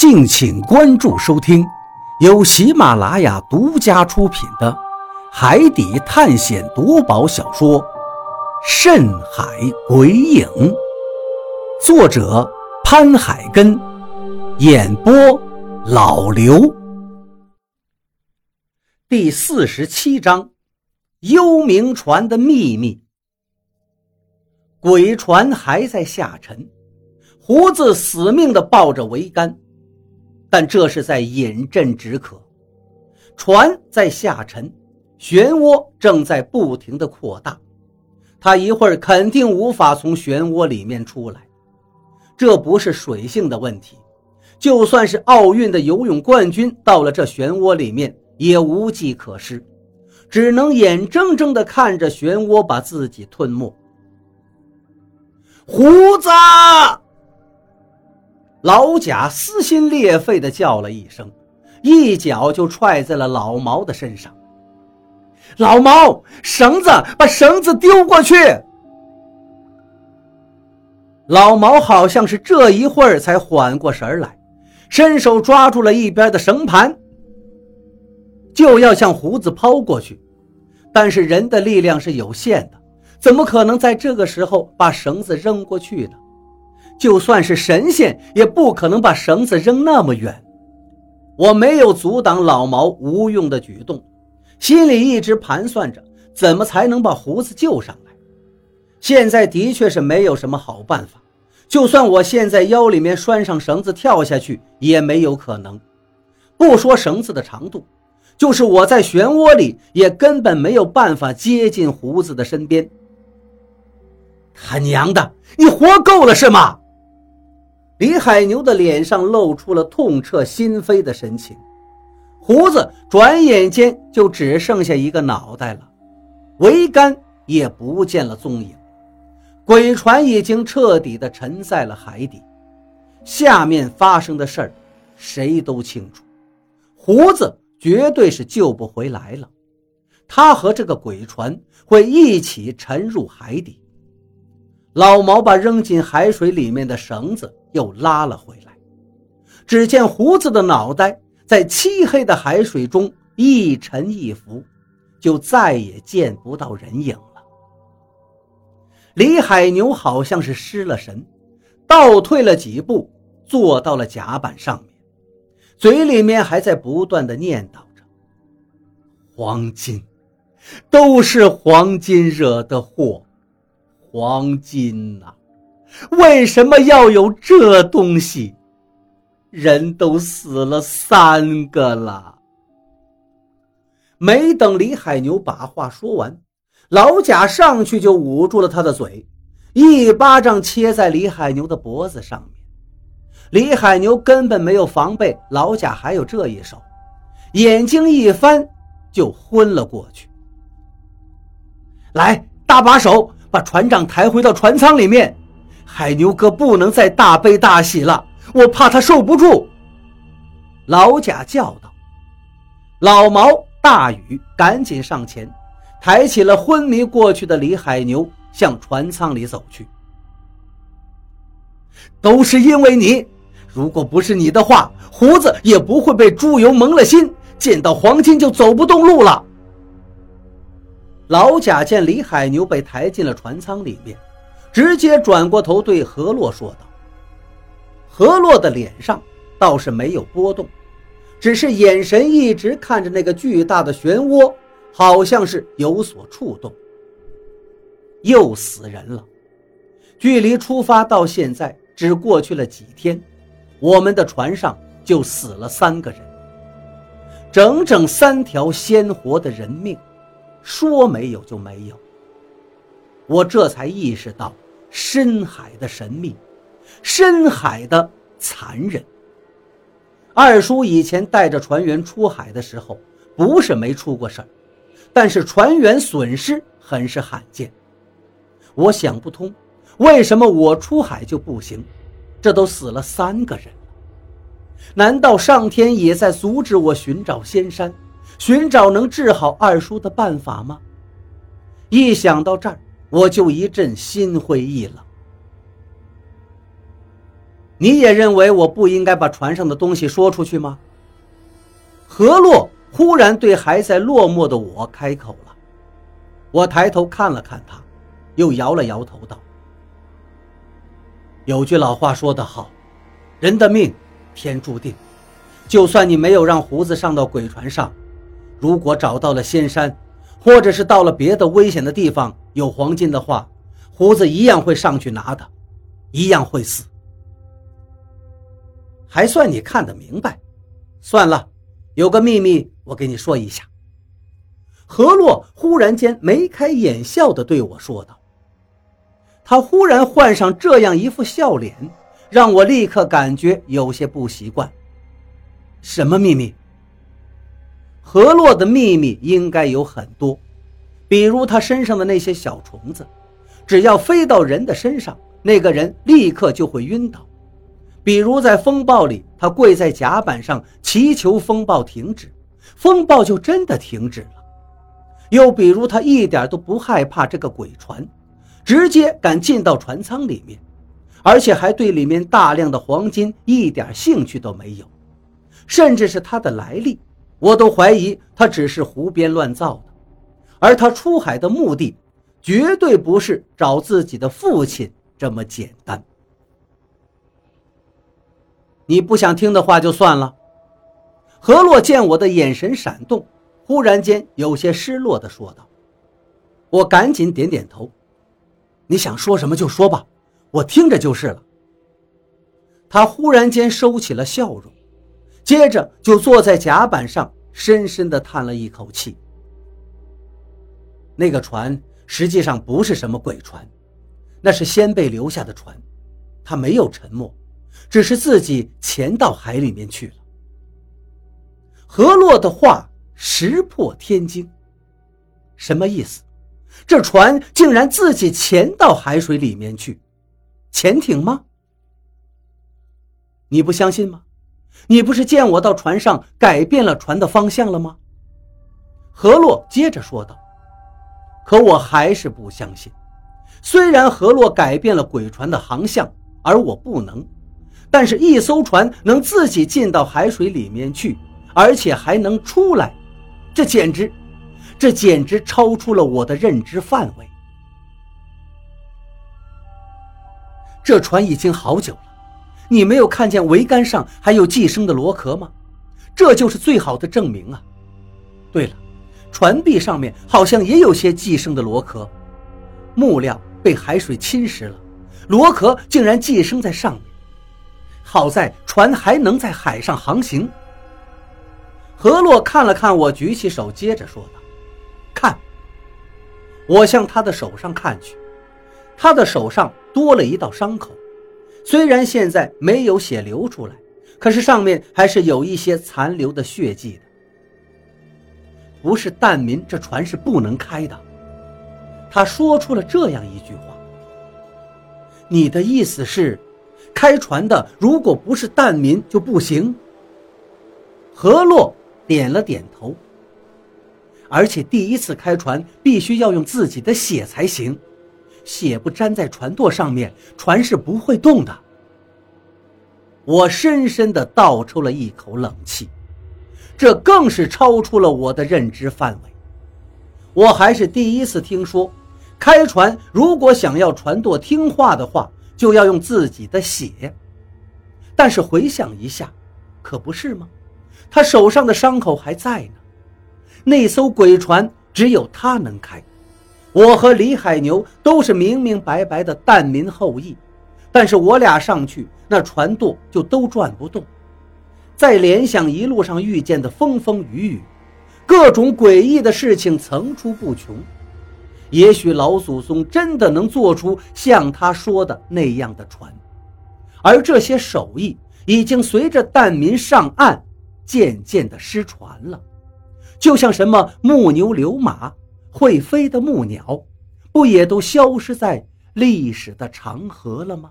敬请关注收听，由喜马拉雅独家出品的《海底探险夺宝小说》《深海鬼影》，作者潘海根，演播老刘。第四十七章：幽冥船的秘密。鬼船还在下沉，胡子死命地抱着桅杆。但这是在饮鸩止渴，船在下沉，漩涡正在不停地扩大，他一会儿肯定无法从漩涡里面出来。这不是水性的问题，就算是奥运的游泳冠军到了这漩涡里面，也无计可施，只能眼睁睁地看着漩涡把自己吞没。胡子。老贾撕心裂肺地叫了一声，一脚就踹在了老毛的身上。老毛，绳子，把绳子丢过去！老毛好像是这一会儿才缓过神来，伸手抓住了一边的绳盘，就要向胡子抛过去。但是人的力量是有限的，怎么可能在这个时候把绳子扔过去呢？就算是神仙，也不可能把绳子扔那么远。我没有阻挡老毛无用的举动，心里一直盘算着怎么才能把胡子救上来。现在的确是没有什么好办法，就算我现在腰里面拴上绳子跳下去，也没有可能。不说绳子的长度，就是我在漩涡里，也根本没有办法接近胡子的身边。他娘的，你活够了是吗？李海牛的脸上露出了痛彻心扉的神情，胡子转眼间就只剩下一个脑袋了，桅杆也不见了踪影，鬼船已经彻底的沉在了海底。下面发生的事儿，谁都清楚，胡子绝对是救不回来了，他和这个鬼船会一起沉入海底。老毛把扔进海水里面的绳子又拉了回来，只见胡子的脑袋在漆黑的海水中一沉一浮，就再也见不到人影了。李海牛好像是失了神，倒退了几步，坐到了甲板上面，嘴里面还在不断的念叨着：“黄金，都是黄金惹的祸。”黄金呐，为什么要有这东西？人都死了三个了。没等李海牛把话说完，老贾上去就捂住了他的嘴，一巴掌切在李海牛的脖子上面。李海牛根本没有防备，老贾还有这一手，眼睛一翻就昏了过去。来，搭把手。把船长抬回到船舱里面，海牛哥不能再大悲大喜了，我怕他受不住。老贾叫道：“老毛、大禹赶紧上前，抬起了昏迷过去的李海牛，向船舱里走去。都是因为你，如果不是你的话，胡子也不会被猪油蒙了心，见到黄金就走不动路了。”老贾见李海牛被抬进了船舱里面，直接转过头对何洛说道：“何洛的脸上倒是没有波动，只是眼神一直看着那个巨大的漩涡，好像是有所触动。又死人了，距离出发到现在只过去了几天，我们的船上就死了三个人，整整三条鲜活的人命。”说没有就没有，我这才意识到深海的神秘，深海的残忍。二叔以前带着船员出海的时候，不是没出过事儿，但是船员损失很是罕见。我想不通，为什么我出海就不行？这都死了三个人了，难道上天也在阻止我寻找仙山？寻找能治好二叔的办法吗？一想到这儿，我就一阵心灰意冷。你也认为我不应该把船上的东西说出去吗？何洛忽然对还在落寞的我开口了。我抬头看了看他，又摇了摇头道：“有句老话说得好，人的命天注定。就算你没有让胡子上到鬼船上，如果找到了仙山，或者是到了别的危险的地方有黄金的话，胡子一样会上去拿的，一样会死。还算你看得明白。算了，有个秘密我给你说一下。”何洛忽然间眉开眼笑地对我说道：“他忽然换上这样一副笑脸，让我立刻感觉有些不习惯。什么秘密？何洛的秘密应该有很多，比如他身上的那些小虫子，只要飞到人的身上，那个人立刻就会晕倒；比如在风暴里，他跪在甲板上祈求风暴停止，风暴就真的停止了。”又比如，他一点都不害怕这个鬼船，直接敢进到船舱里面，而且还对里面大量的黄金一点兴趣都没有，甚至是他的来历，我都怀疑他只是胡编乱造的。而他出海的目的，绝对不是找自己的父亲这么简单。你不想听的话就算了。何洛见我的眼神闪动。忽然间，有些失落地说道：“我赶紧点点头，你想说什么就说吧，我听着就是了。”他忽然间收起了笑容，接着就坐在甲板上，深深地叹了一口气。那个船实际上不是什么鬼船，那是先辈留下的船，他没有沉没，只是自己潜到海里面去了。何洛的话。石破天惊，什么意思？这船竟然自己潜到海水里面去，潜艇吗？你不相信吗？你不是见我到船上改变了船的方向了吗？何洛接着说道。可我还是不相信。虽然河洛改变了鬼船的航向，而我不能，但是一艘船能自己进到海水里面去，而且还能出来。这简直，这简直超出了我的认知范围。这船已经好久了，你没有看见桅杆上还有寄生的螺壳吗？这就是最好的证明啊！对了，船壁上面好像也有些寄生的螺壳，木料被海水侵蚀了，螺壳竟然寄生在上面。好在船还能在海上航行。何洛看了看我，举起手，接着说道：“看。”我向他的手上看去，他的手上多了一道伤口，虽然现在没有血流出来，可是上面还是有一些残留的血迹的。不是蛋民，这船是不能开的。他说出了这样一句话：“你的意思是，开船的如果不是蛋民就不行？”何洛。点了点头。而且第一次开船必须要用自己的血才行，血不沾在船舵上面，船是不会动的。我深深的倒抽了一口冷气，这更是超出了我的认知范围。我还是第一次听说，开船如果想要船舵听话的话，就要用自己的血。但是回想一下，可不是吗？他手上的伤口还在呢，那艘鬼船只有他能开。我和李海牛都是明明白白的蛋民后裔，但是我俩上去，那船舵就都转不动。再联想一路上遇见的风风雨雨，各种诡异的事情层出不穷。也许老祖宗真的能做出像他说的那样的船，而这些手艺已经随着蛋民上岸。渐渐的失传了，就像什么木牛流马、会飞的木鸟，不也都消失在历史的长河了吗？